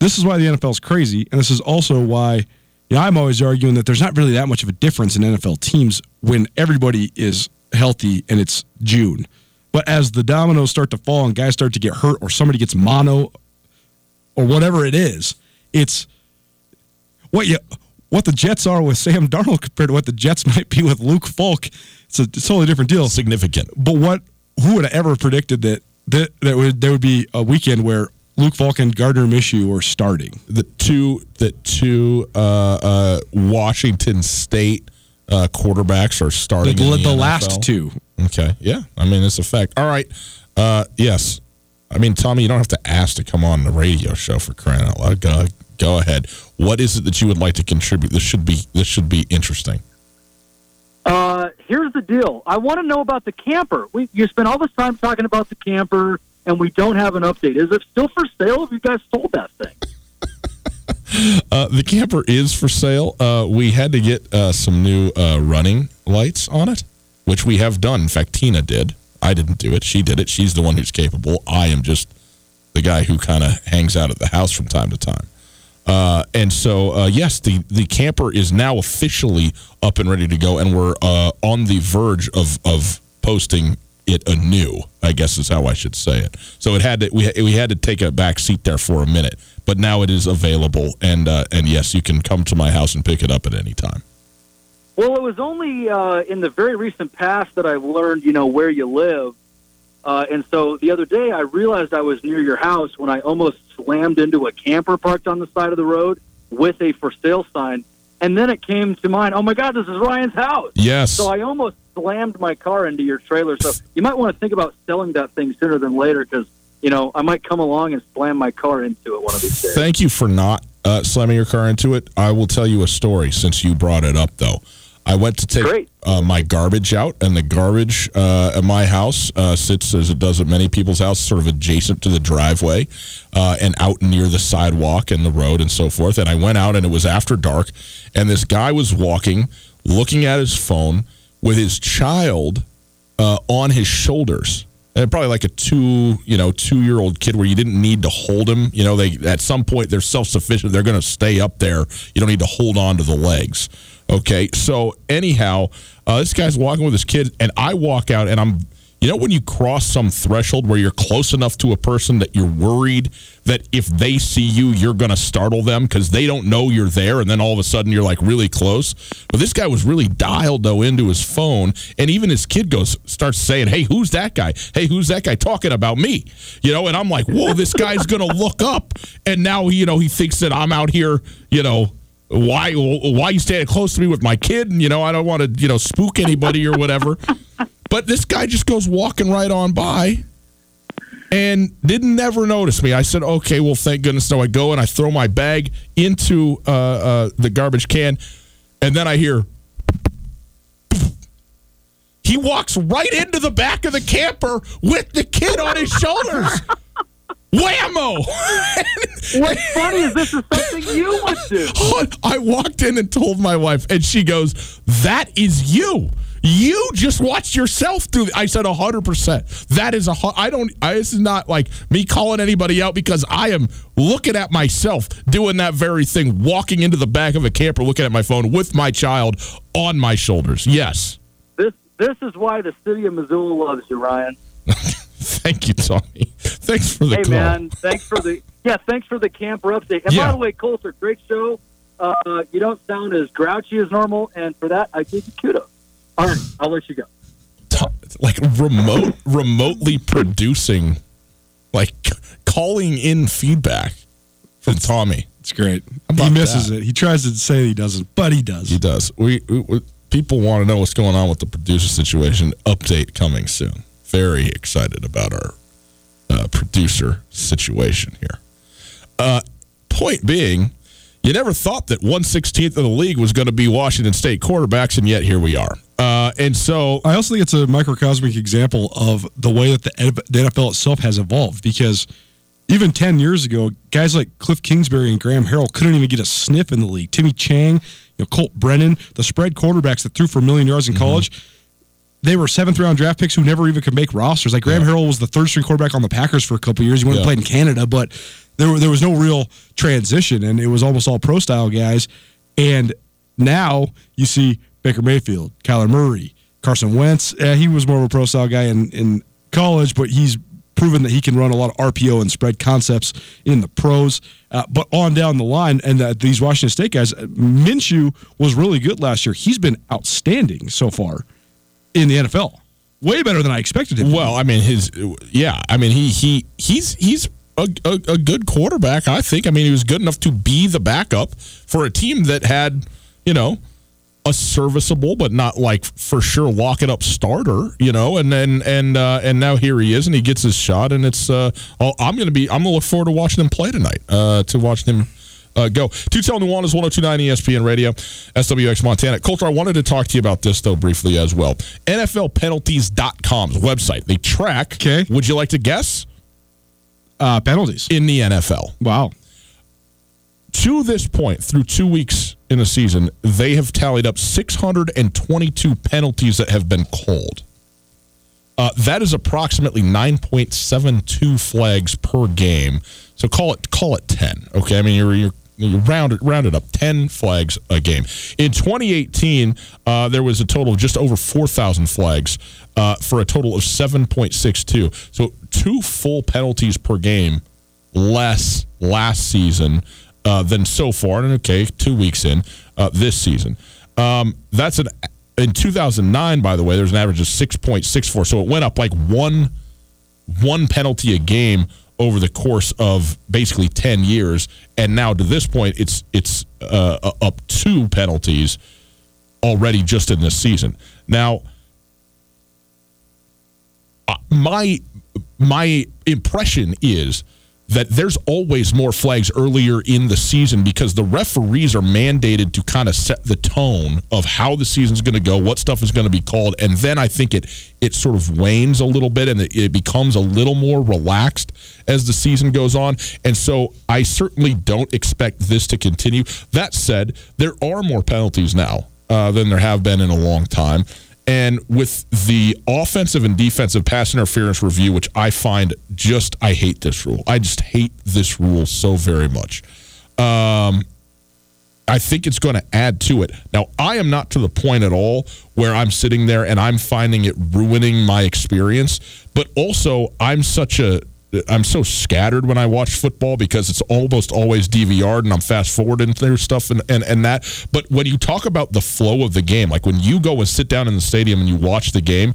this is why the NFL is crazy, and this is also why you know, I'm always arguing that there's not really that much of a difference in NFL teams when everybody is healthy and it's June. But as the dominoes start to fall and guys start to get hurt or somebody gets mono or whatever it is, it's what you what the Jets are with Sam Darnold compared to what the Jets might be with Luke Falk. It's a totally different deal. Significant. But what? Who would have ever predicted that that that would there would be a weekend where Luke Falk and Gardner Minshew were starting? The two the two uh, uh, Washington State uh, quarterbacks are starting. The, the, the, last two. Okay. Yeah. I mean, it's a fact. All right. Uh, yes. I mean, Tommy, you don't have to ask to come on the radio show for crying out loud. Go, go ahead. What is it that you would like to contribute? This should be this should be interesting. Uh, here's the deal. I want to know about the camper. We you spend all this time talking about the camper, and we don't have an update. Is it still for sale? Have you guys sold that thing? Uh, the camper is for sale. Uh, we had to get uh, some new uh, running lights on it, which we have done. In fact, Tina did. I didn't do it. She did it. She's the one who's capable. I am just the guy who kind of hangs out at the house from time to time. Uh, and so, uh, yes, the, the camper is now officially up and ready to go, and we're uh, on the verge of, of posting it anew. I guess is how I should say it. So it had to we we had to take a back seat there for a minute, but now it is available, and uh, and yes, you can come to my house and pick it up at any time. Well, it was only uh, in the very recent past that I've learned, you know, where you live. Uh, and so the other day, I realized I was near your house when I almost slammed into a camper parked on the side of the road with a for sale sign. And then it came to mind, oh my God, this is Ryan's house. Yes. So I almost slammed my car into your trailer. So you might want to think about selling that thing sooner than later because, you know, I might come along and slam my car into it one of these days. Thank you for not uh, slamming your car into it. I will tell you a story since you brought it up, though. I went to take uh, my garbage out, and the garbage uh, at my house uh, sits, as it does at many people's house, sort of adjacent to the driveway uh, and out near the sidewalk and the road and so forth. And I went out, and it was after dark, and this guy was walking, looking at his phone with his child uh, on his shoulders. and probably like a two, you know, two year old kid where you didn't need to hold him. You know, they at some point they're self sufficient. They're going to stay up there. You don't need to hold on to the legs. Okay, so anyhow, uh, this guy's walking with his kid, and I walk out, and I'm, you know, when you cross some threshold where you're close enough to a person that you're worried that if they see you, you're going to startle them because they don't know you're there, and then all of a sudden you're like really close. But this guy was really dialed though into his phone, and even his kid goes starts saying, "Hey, who's that guy? Hey, who's that guy talking about me?" You know, and I'm like, "Whoa, this guy's going to look up," and now you know he thinks that I'm out here, you know why why you standing close to me with my kid and you know I don't want to you know spook anybody or whatever. but this guy just goes walking right on by and didn't never notice me. I said, "Okay, well, thank goodness." So I go and I throw my bag into uh, uh, the garbage can, and then I hear. He walks right into the back of the camper with the kid on his shoulders. Whammo! What's funny is this is something you would do. I walked in and told my wife, and she goes, "That is you." You just watched yourself do. I said hundred percent. That is a. I don't. I, this is not like me calling anybody out because I am looking at myself doing that very thing, walking into the back of a camper, looking at my phone with my child on my shoulders. Yes. This this is why the city of Missoula loves you, Ryan. Thank you, Tommy. Thanks for the hey, call. man. Thanks for the yeah. Thanks for the camper update. And Yeah. by the way, Colter, great show. Uh, you don't sound as grouchy as normal, and for that, I give you kudos. All right, I'll let you go. like remote remotely producing like calling in feedback from Tommy. It's great. He misses that? it. He tries to say he doesn't, but he does. He does. We, we, we people want to know what's going on with the producer situation. Update coming soon. Very excited about our uh, producer situation here. Uh, point being, you never thought that 116th of the league was going to be Washington State quarterbacks, and yet here we are. Uh, and so I also think it's a microcosmic example of the way that the, NFL itself has evolved because even 10 years ago, guys like Cliff Kingsbury and Graham Harrell couldn't even get a sniff in the league. Timmy Chang, you know, Colt Brennan, the spread quarterbacks that threw for a million yards in college, they were seventh round draft picks who never even could make rosters. Like Graham Harrell was the third string quarterback on the Packers for a couple years. He went and Yeah. played in Canada, but there, were- there was no real transition, and it was almost all pro style guys. And now you see Baker Mayfield, Kyler Murray, Carson Wentz. Uh, he was more of a pro style guy in, in college, but he's proven that he can run a lot of RPO and spread concepts in the pros. Uh, but on down the line, and uh, these Washington State guys, Minshew was really good last year. He's been outstanding so far in the NFL. Way better than I expected him. Well, I mean, his yeah. I mean, he he he's he's a, a, a good quarterback. I think. I mean, he was good enough to be the backup for a team that had you know a serviceable but not like for sure lock it up starter. You know, and then and uh, and now here he is, and he gets his shot, and it's. Uh, oh, I'm gonna be. I'm gonna look forward to watching him play tonight. Uh, to watch him. Uh, go. 210 Nuanez, 1029 ESPN Radio, SWX Montana. Colter, I wanted to talk to you about this, though, briefly as well. NFLpenalties.com's website. They track, Okay. would you like to guess? uh, penalties. In the NFL. Wow. To this point, through two weeks in the season, they have tallied up 622 penalties that have been called. Uh, that is approximately 9.72 flags per game. So call it call it 10. Okay, I mean you're you're round it round it up 10 flags a game. In 2018 uh, there was a total of just over 4000 flags uh, for a total of 7.62 so two full penalties per game less last season uh, than so far and okay two weeks in uh, this season. Um, that's an in 2009 by the way there's an average of 6.64 so it went up like one one penalty a game over the course of basically 10 years and now to this point it's it's uh, up two penalties already just in this season. Now uh, my my impression is that there's always more flags earlier in the season because the referees are mandated to kind of set the tone of how the season's going to go, what stuff is going to be called, and then I think it it sort of wanes a little bit and it, it becomes a little more relaxed as the season goes on. And so I certainly don't expect this to continue. That said, there are more penalties now uh, than there have been in a long time. And with the offensive and defensive pass interference review, which I find just, I hate this rule. I just hate this rule so very much. Um, I think it's going to add to it. Now, I am not to the point at all where I'm sitting there and I'm finding it ruining my experience, but also I'm such a I'm so scattered when I watch football because it's almost always DVR and I'm fast forwarding through stuff and, and, and that. But when you talk about the flow of the game, like when you go and sit down in the stadium and you watch the game,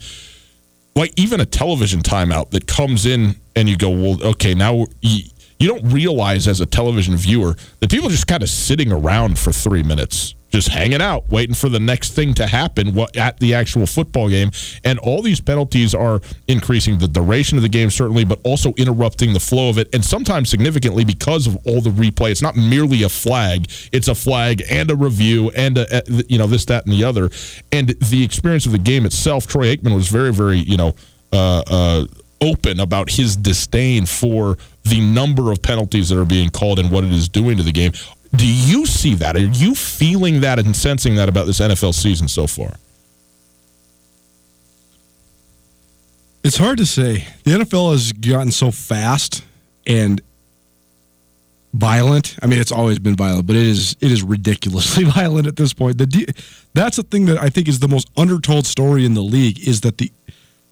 like even a television timeout that comes in and you go, well, okay, now you, you don't realize as a television viewer that people are just kind of sitting around for three minutes just hanging out, waiting for the next thing to happen at the actual football game. And all these penalties are increasing the duration of the game, certainly, but also interrupting the flow of it. And sometimes significantly because of all the replay. It's not merely a flag, it's a flag and a review and, a, you know, this, that, and the other. And the experience of the game itself, Troy Aikman was very, very, you know, uh, uh, open about his disdain for the number of penalties that are being called and what it is doing to the game. Do you see that? Are you feeling that and sensing that about this NFL season so far? It's hard to say. The NFL has gotten so fast and violent. I mean, it's always been violent, but it is it is ridiculously violent at this point. The that's the thing that I think is the most undertold story in the league is that the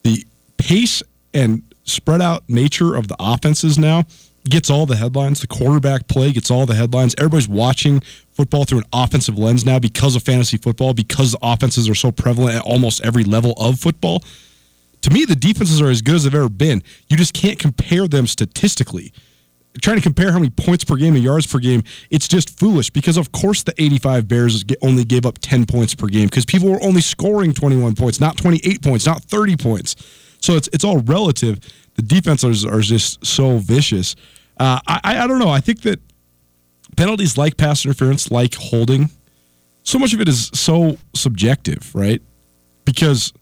the pace and spread out nature of the offenses now gets all the headlines. The quarterback play gets all the headlines. Everybody's watching football through an offensive lens now because of fantasy football, because the offenses are so prevalent at almost every level of football. To me, the defenses are as good as they've ever been. You just can't compare them statistically. Trying to compare how many points per game and yards per game, it's just foolish because, of course, the 85 Bears only gave up 10 points per game because people were only scoring 21 points, not 28 points, not 30 points. So it's, it's all relative. The defenses are just so vicious. Uh, I, I don't know. I think that penalties like pass interference, like holding, so much of it is so subjective, right? Because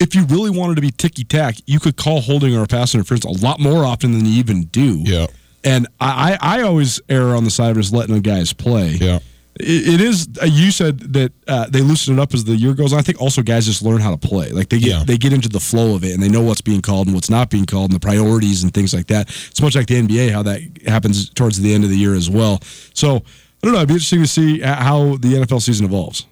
if you really wanted to be ticky tack, you could call holding or pass interference a lot more often than you even do. Yeah. And I, I always err on the side of just letting the guys play. Yeah it is. Uh, you said that uh, they loosen it up as the year goes on. I think also guys just learn how to play. Like they get yeah. they get into the flow of it and they know what's being called and what's not being called and the priorities and things like that. It's much like the NBA how that happens towards the end of the year as well. So I don't know. It'd be interesting to see how the NFL season evolves.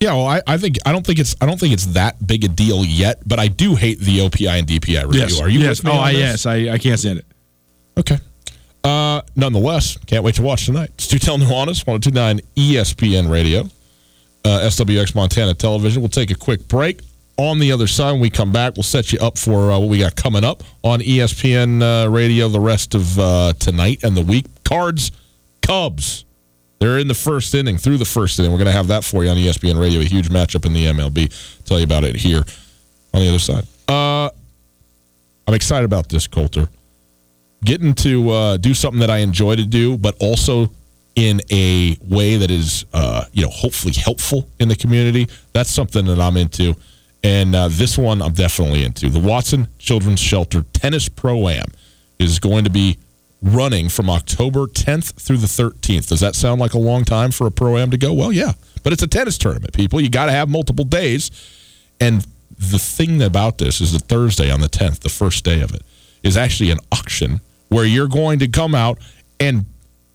Yeah, well, I, I think I don't think it's I don't think it's that big a deal yet, but I do hate the OPI and DPI review. Yes. Are you? Yes. Oh, I, yes. I, I can't stand it. Okay. Uh, nonetheless, can't wait to watch tonight. Stu Tell Nuanez, 1029 ESPN Radio, uh, SWX Montana Television. We'll take a quick break. On the other side, when we come back, we'll set you up for uh, what we got coming up on ESPN uh, Radio the rest of uh, tonight and the week. Cards, Cubs. They're in the first inning, through the first inning. We're going to have that for you on ESPN Radio, a huge matchup in the MLB. tell you about it here on the other side. Uh, I'm excited about this, Colter getting to uh, do something that I enjoy to do, but also in a way that is, uh, you know, hopefully helpful in the community. That's something that I'm into. And uh, this one I'm definitely into. The Watson Children's Shelter Tennis Pro Am is going to be running from October 10th through the 13th. Does that sound like a long time for a Pro Am to go? Well, yeah. But it's a tennis tournament, people. You got to have multiple days. And the thing about this is that Thursday on the 10th, the first day of it, is actually an auction where you're going to come out and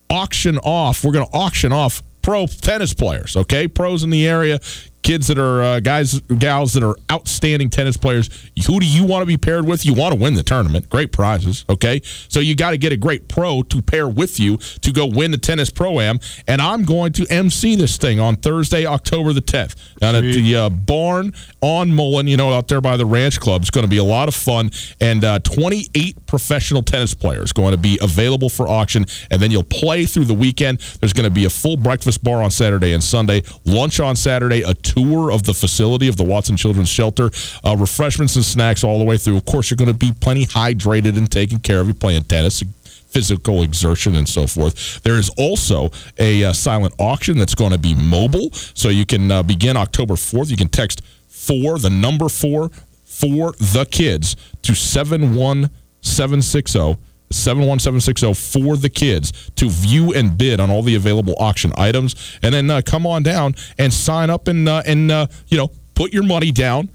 auction off. We're going to auction off pro tennis players, okay? Pros in the area, kids that are uh, guys, gals that are outstanding tennis players. Who do you want to be paired with? You want to win the tournament. Great prizes, okay? So you got to get a great pro to pair with you to go win the tennis pro am. And I'm going to MC this thing on Thursday, October the 10th, down at the uh, barn on Mullan. You know, out there by the Ranch Club. It's going to be a lot of fun. And uh, 28 professional tennis players going to be available for auction. And then you'll play through the weekend. There's going to be a full breakfast bar on Saturday and Sunday, lunch on Saturday, a tour of the facility of the Watson Children's Shelter, uh, refreshments and snacks all the way through. Of course, you're going to be plenty hydrated and taken care of. You're playing tennis physical exertion and so forth. There is also a uh, silent auction that's going to be mobile, so you can uh, begin October 4th. You can text four, the number four, for the kids to 71760 71760 for the kids to view and bid on all the available auction items. And then uh, come on down and sign up and uh, and uh, you know put your money down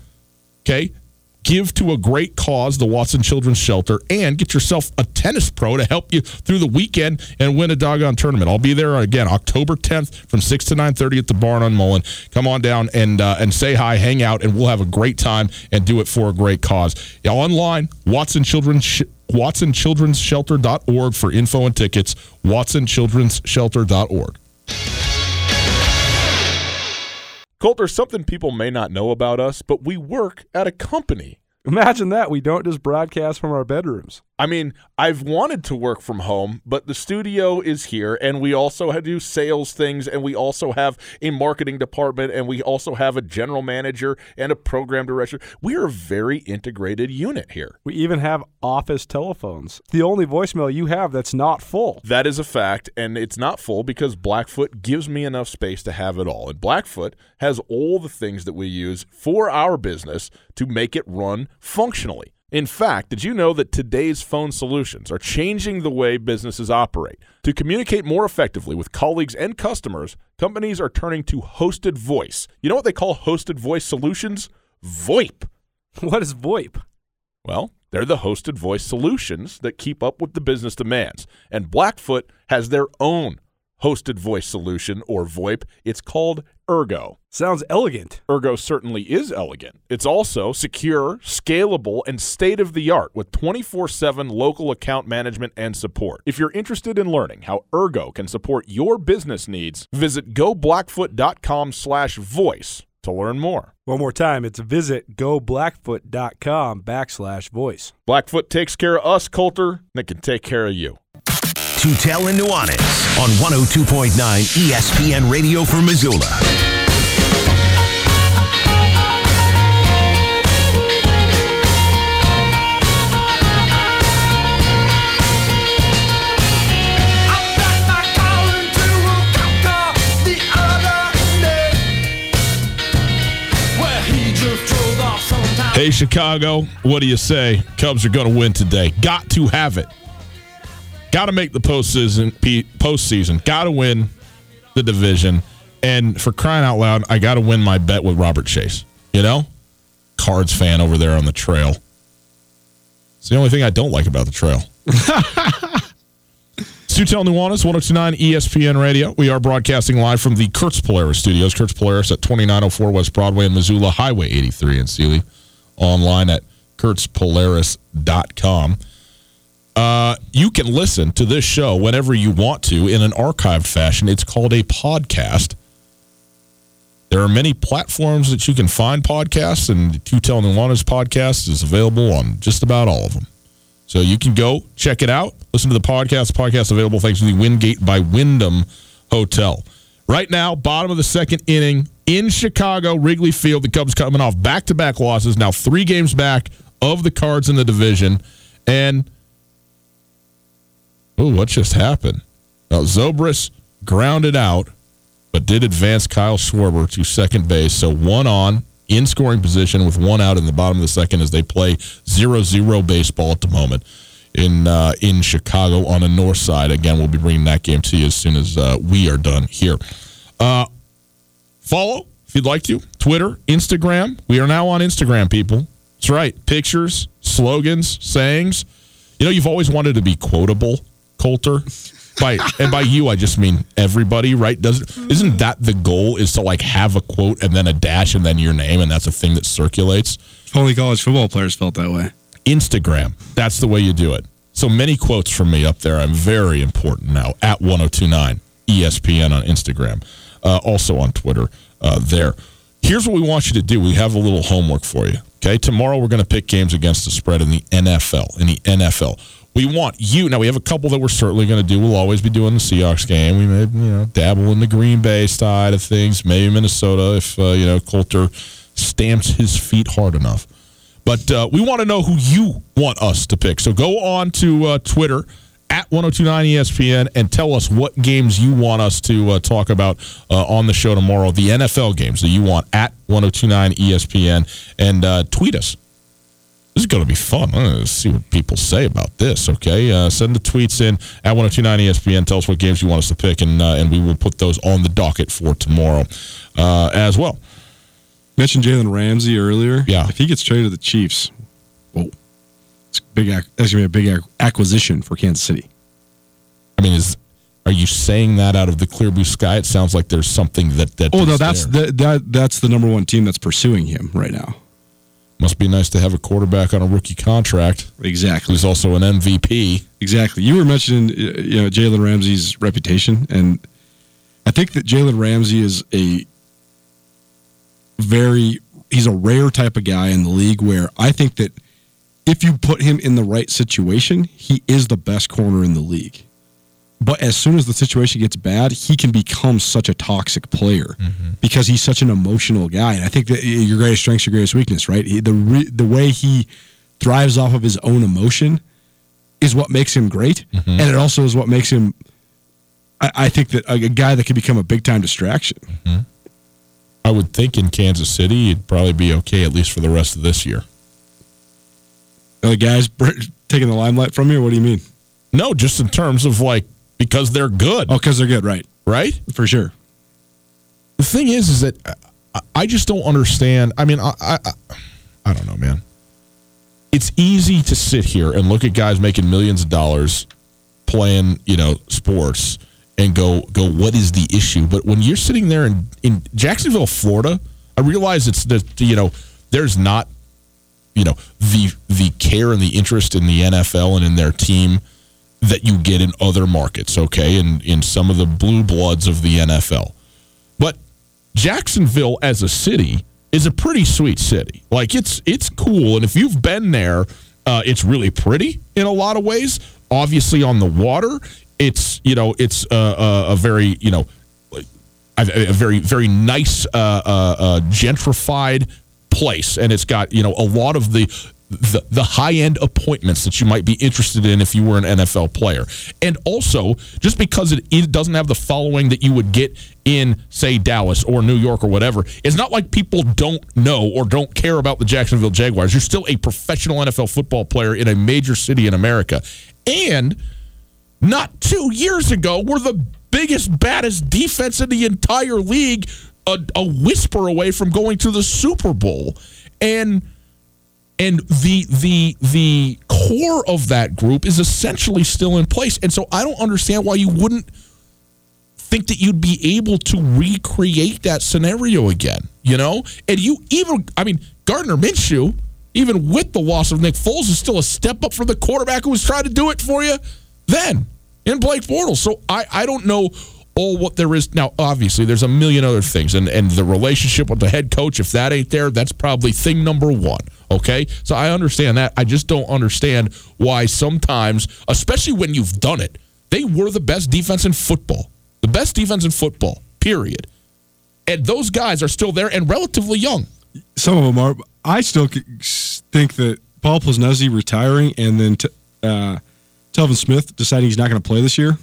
okay? Give to a great cause the watson children's shelter and get yourself a tennis pro to help you through the weekend and win a doggone tournament. I'll be there again october 10th from 6 to 9.30 at the barn on mullan. Come on down and uh, and say hi hang out and we'll have a great time and do it for a great cause. Online watson children's Sh- watsonchildren'sshelter.org for info and tickets watsonchildren'sshelter.org Colt, there's something people may not know about us, but we work at a company. Imagine that. We don't just broadcast from our bedrooms. I mean, I've wanted to work from home, but the studio is here, and we also have to do sales things, and we also have a marketing department, and we also have a general manager and a program director. We are a very integrated unit here. We even have office telephones. The only voicemail you have that's not full. That is a fact, and it's not full because Blackfoot gives me enough space to have it all. And Blackfoot has all the things that we use for our business to make it run functionally. In fact, did you know that today's phone solutions are changing the way businesses operate? To communicate more effectively with colleagues and customers, companies are turning to hosted voice. You know what they call hosted voice solutions? VoIP. What is VoIP? Well, they're the hosted voice solutions that keep up with the business demands. And Blackfoot has their own hosted voice solution or VoIP. It's called Ergo. Sounds elegant. Ergo certainly is elegant. It's also secure, scalable, and state of the art with 24 7 local account management and support. If you're interested in learning how Ergo can support your business needs, visit goblackfoot.com slash voice to learn more. One more time, it's visit goblackfoot.com backslash voice. Blackfoot takes care of us, Colter, and it can take care of you. Tutel and Nuanez on 102.9 ESPN Radio for Missoula. Hey, Chicago, what do you say? Cubs are going to win today. Got to have it. Got to make the postseason. Postseason. Got to win the division. And for crying out loud, I got to win my bet with Robert Chase. You know, Cards fan over there on the trail. It's the only thing I don't like about the trail. Tutel Nuanez, 1029 ESPN Radio. We are broadcasting live from the Kurtz Polaris studios. Kurtz Polaris at 2904 West Broadway in Missoula, Highway 83 in Seeley. Online at kurtzpolaris.com. Uh, you can listen to this show whenever you want to in an archived fashion. It's called a podcast. There are many platforms that you can find podcasts, and Two Tutel Nuanez podcast is available on just about all of them. So you can go check it out. Listen to the podcast. The podcast available thanks to the Wingate by Wyndham Hotel. Right now, bottom of the second inning in Chicago, Wrigley Field. The Cubs coming off back to back losses, now three games back of the Cards in the division. And, oh, what just happened? Now, Zobrist grounded out, but did advance Kyle Schwarber to second base. So one on, in scoring position with one out in the bottom of the second as they play 0-0 baseball at the moment in uh, in Chicago on the north side. Again, we'll be bringing that game to you as soon as uh, we are done here. Uh, follow if you'd like to Twitter, Instagram. We are now on Instagram, people. That's right. Pictures, slogans, sayings. You know, you've always wanted to be quotable, Colter. By and by you, I just mean everybody, right? Doesn't isn't that the goal? Is to like have a quote and then a dash and then your name, and that's a thing that circulates. Only college football players felt that way. Instagram, that's the way you do it. So many quotes from me up there. I'm very important now at 1029 ESPN on Instagram, uh, also on Twitter. Uh, there. Here's what we want you to do. We have a little homework for you. Okay, tomorrow we're going to pick games against the spread in the NFL. In the NFL, we want you. Now we have a couple that we're certainly going to do. We'll always be doing the Seahawks game. We may, you know, dabble in the Green Bay side of things. Maybe Minnesota if uh, you know Colter stamps his feet hard enough. But uh, we want to know who you want us to pick. So go on to uh, Twitter at 1029 ESPN and tell us what games you want us to uh, talk about uh, on the show tomorrow. The NFL games that you want at 1029 ESPN and uh, tweet us This is going to be fun. Let's see what people say about this. Okay, uh, send the tweets in at 1029 ESPN. Tell us what games you want us to pick, and uh, and we will put those on the docket for tomorrow uh, as well. Mentioned Jalen Ramsey earlier. Yeah. If he gets traded to the Chiefs, whoa, it's big. That's gonna be a big acquisition for Kansas City. I mean, is are you saying that out of the clear blue sky? It sounds like there's something that that. Oh no, that's the, that that's the number one team that's pursuing him right now. Must be nice to have a quarterback on a rookie contract Exactly. who's also an MVP. Exactly. You were mentioning uh, you know Jalen Ramsey's reputation, and I think that Jalen Ramsey is a very he's a rare type of guy in the league where I think that if you put him in the right situation, he is the best corner in the league. But as soon as the situation gets bad, he can become such a toxic player mm-hmm. because he's such an emotional guy. And I think that uh, your greatest strength's your greatest weakness, right? The re, the way he thrives off of his own emotion is what makes him great, mm-hmm. and it also is what makes him. I, I think that a, a guy that can become a big time distraction. Mm-hmm. I would think in Kansas City, it'd probably be okay at least for the rest of this year. Are the guys taking the limelight from you? What do you mean? No, just in terms of like because they're good, Oh, because they're good, right? right? For sure. The thing is, is that I- just don't understand. I mean, I, I, I- I don't know, man. It's easy to sit here and look at guys making millions of dollars playing, you know, sports and go, go, what is the issue? But when you're sitting there in, in Jacksonville, Florida, I realize it's that, you know, there's not, you know, the the care and the interest in the NFL and in their team that you get in other markets, okay, and in some of the blue bloods of the NFL. But Jacksonville as a city is a pretty sweet city. Like it's it's cool, and if you've been there, uh, it's really pretty in a lot of ways. Obviously, on the water, it's you know it's a, a, a very you know a, a very very nice uh, uh, uh, gentrified place, and it's got you know a lot of the the, the high end appointments that you might be interested in if you were an NFL player, and also just because it, it doesn't have the following that you would get in say Dallas or New York or whatever, it's not like people don't know or don't care about the Jacksonville Jaguars. You're still a professional NFL football player in a major city in America, and not two years ago were the biggest, baddest defense in the entire league, a, a whisper away from going to the Super Bowl, and and the the the core of that group is essentially still in place. And so I don't understand why you wouldn't think that you'd be able to recreate that scenario again. You know, and you even I mean Gardner Minshew. Even with the loss of Nick Foles, is still a step up for the quarterback who was trying to do it for you then in Blake Bortles. So I, I don't know all what there is now. Obviously, there's a million other things, and and the relationship with the head coach, if that ain't there, that's probably thing number one. Okay, so I understand that. I just don't understand why sometimes, especially when you've done it, they were the best defense in football, the best defense in football. Period. And those guys are still there and relatively young. Some of them are. I still think that Paul Posluszny retiring and then t- uh, Telvin Smith deciding he's not going to play this year.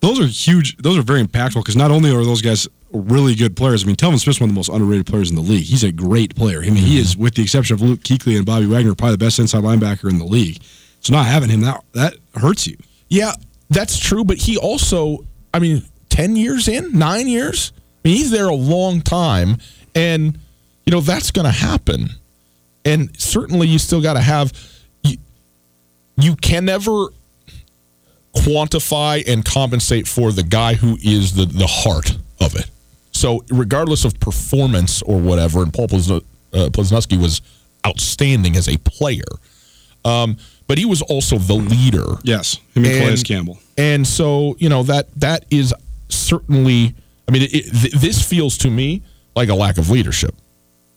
Those are huge. Those are very impactful because not only are those guys really good players. I mean, Telvin Smith's one of the most underrated players in the league. He's a great player. I mean, he is, with the exception of Luke Kuechly and Bobby Wagner, probably the best inside linebacker in the league. So not having him that that hurts you. Yeah, that's true. But he also, I mean, 10 years in, nine years? I mean, he's there a long time. And, you know, that's going to happen. And certainly you still got to have, you, you can never quantify and compensate for the guy who is the, the heart of it. So, regardless of performance or whatever, and Paul Plazn- uh, was outstanding as a player, um, but he was also the leader. Yes, him and Calais Campbell. And so, you know, that that is certainly, I mean, it, it, th- this feels to me like a lack of leadership.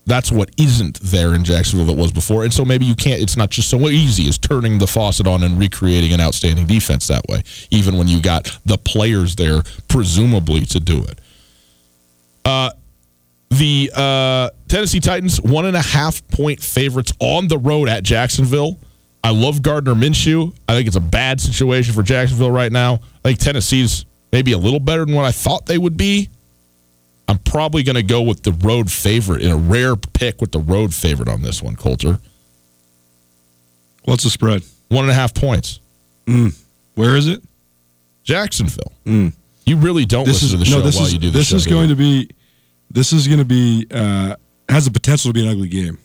That's what isn't there in Jacksonville that was before. And so maybe you can't, it's not just so easy as turning the faucet on and recreating an outstanding defense that way, even when you got the players there, presumably, to do it. Uh, the uh, Tennessee Titans, one and a half point favorites on the road at Jacksonville. I love Gardner Minshew. I think it's a bad situation for Jacksonville right now. I think Tennessee's maybe a little better than what I thought they would be. I'm probably going to go with the road favorite in a rare pick with the road favorite on this one, Colter. What's the spread? One and a half points. Hmm. Where is it? Jacksonville. Hmm. You really don't This listen is to the no. show This while is you do this show. is going to be. This is going to be uh, has the potential to be an ugly game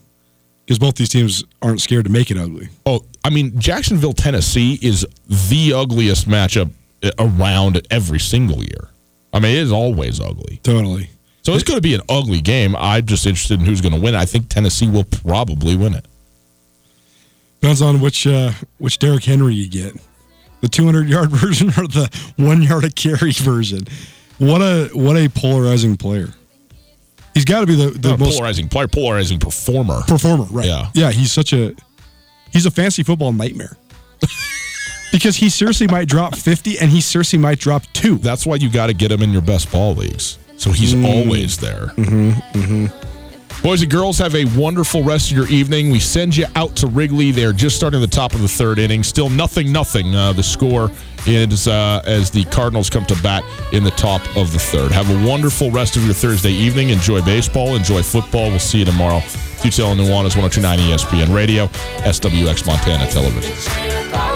because both these teams aren't scared to make it ugly. Oh, I mean, Jacksonville, Tennessee is the ugliest matchup uh, around every single year. I mean, it is always ugly. Totally. So it's going to be an ugly game. I'm just interested in who's going to win. I think Tennessee will probably win it. Depends on which uh, which Derrick Henry you get, the 200 yard version or the one yard a carry version. What a what a polarizing player. He's got to be the the most polarizing player, polarizing performer. performer, right? Yeah. yeah. He's such a he's a fantasy football nightmare because he seriously might drop 50 and he seriously might drop two. That's why you got to get him in your best ball leagues. So he's always there. Boys and girls, have a wonderful rest of your evening. We send you out to Wrigley. They're just starting the top of the third inning. Still nothing, nothing. Uh, the score is uh, as the Cardinals come to bat in the top of the third. Have a wonderful rest of your Thursday evening. Enjoy baseball. Enjoy football. We'll see you tomorrow. Tutel and Nuanez 1029 ESPN Radio, SWX Montana Television.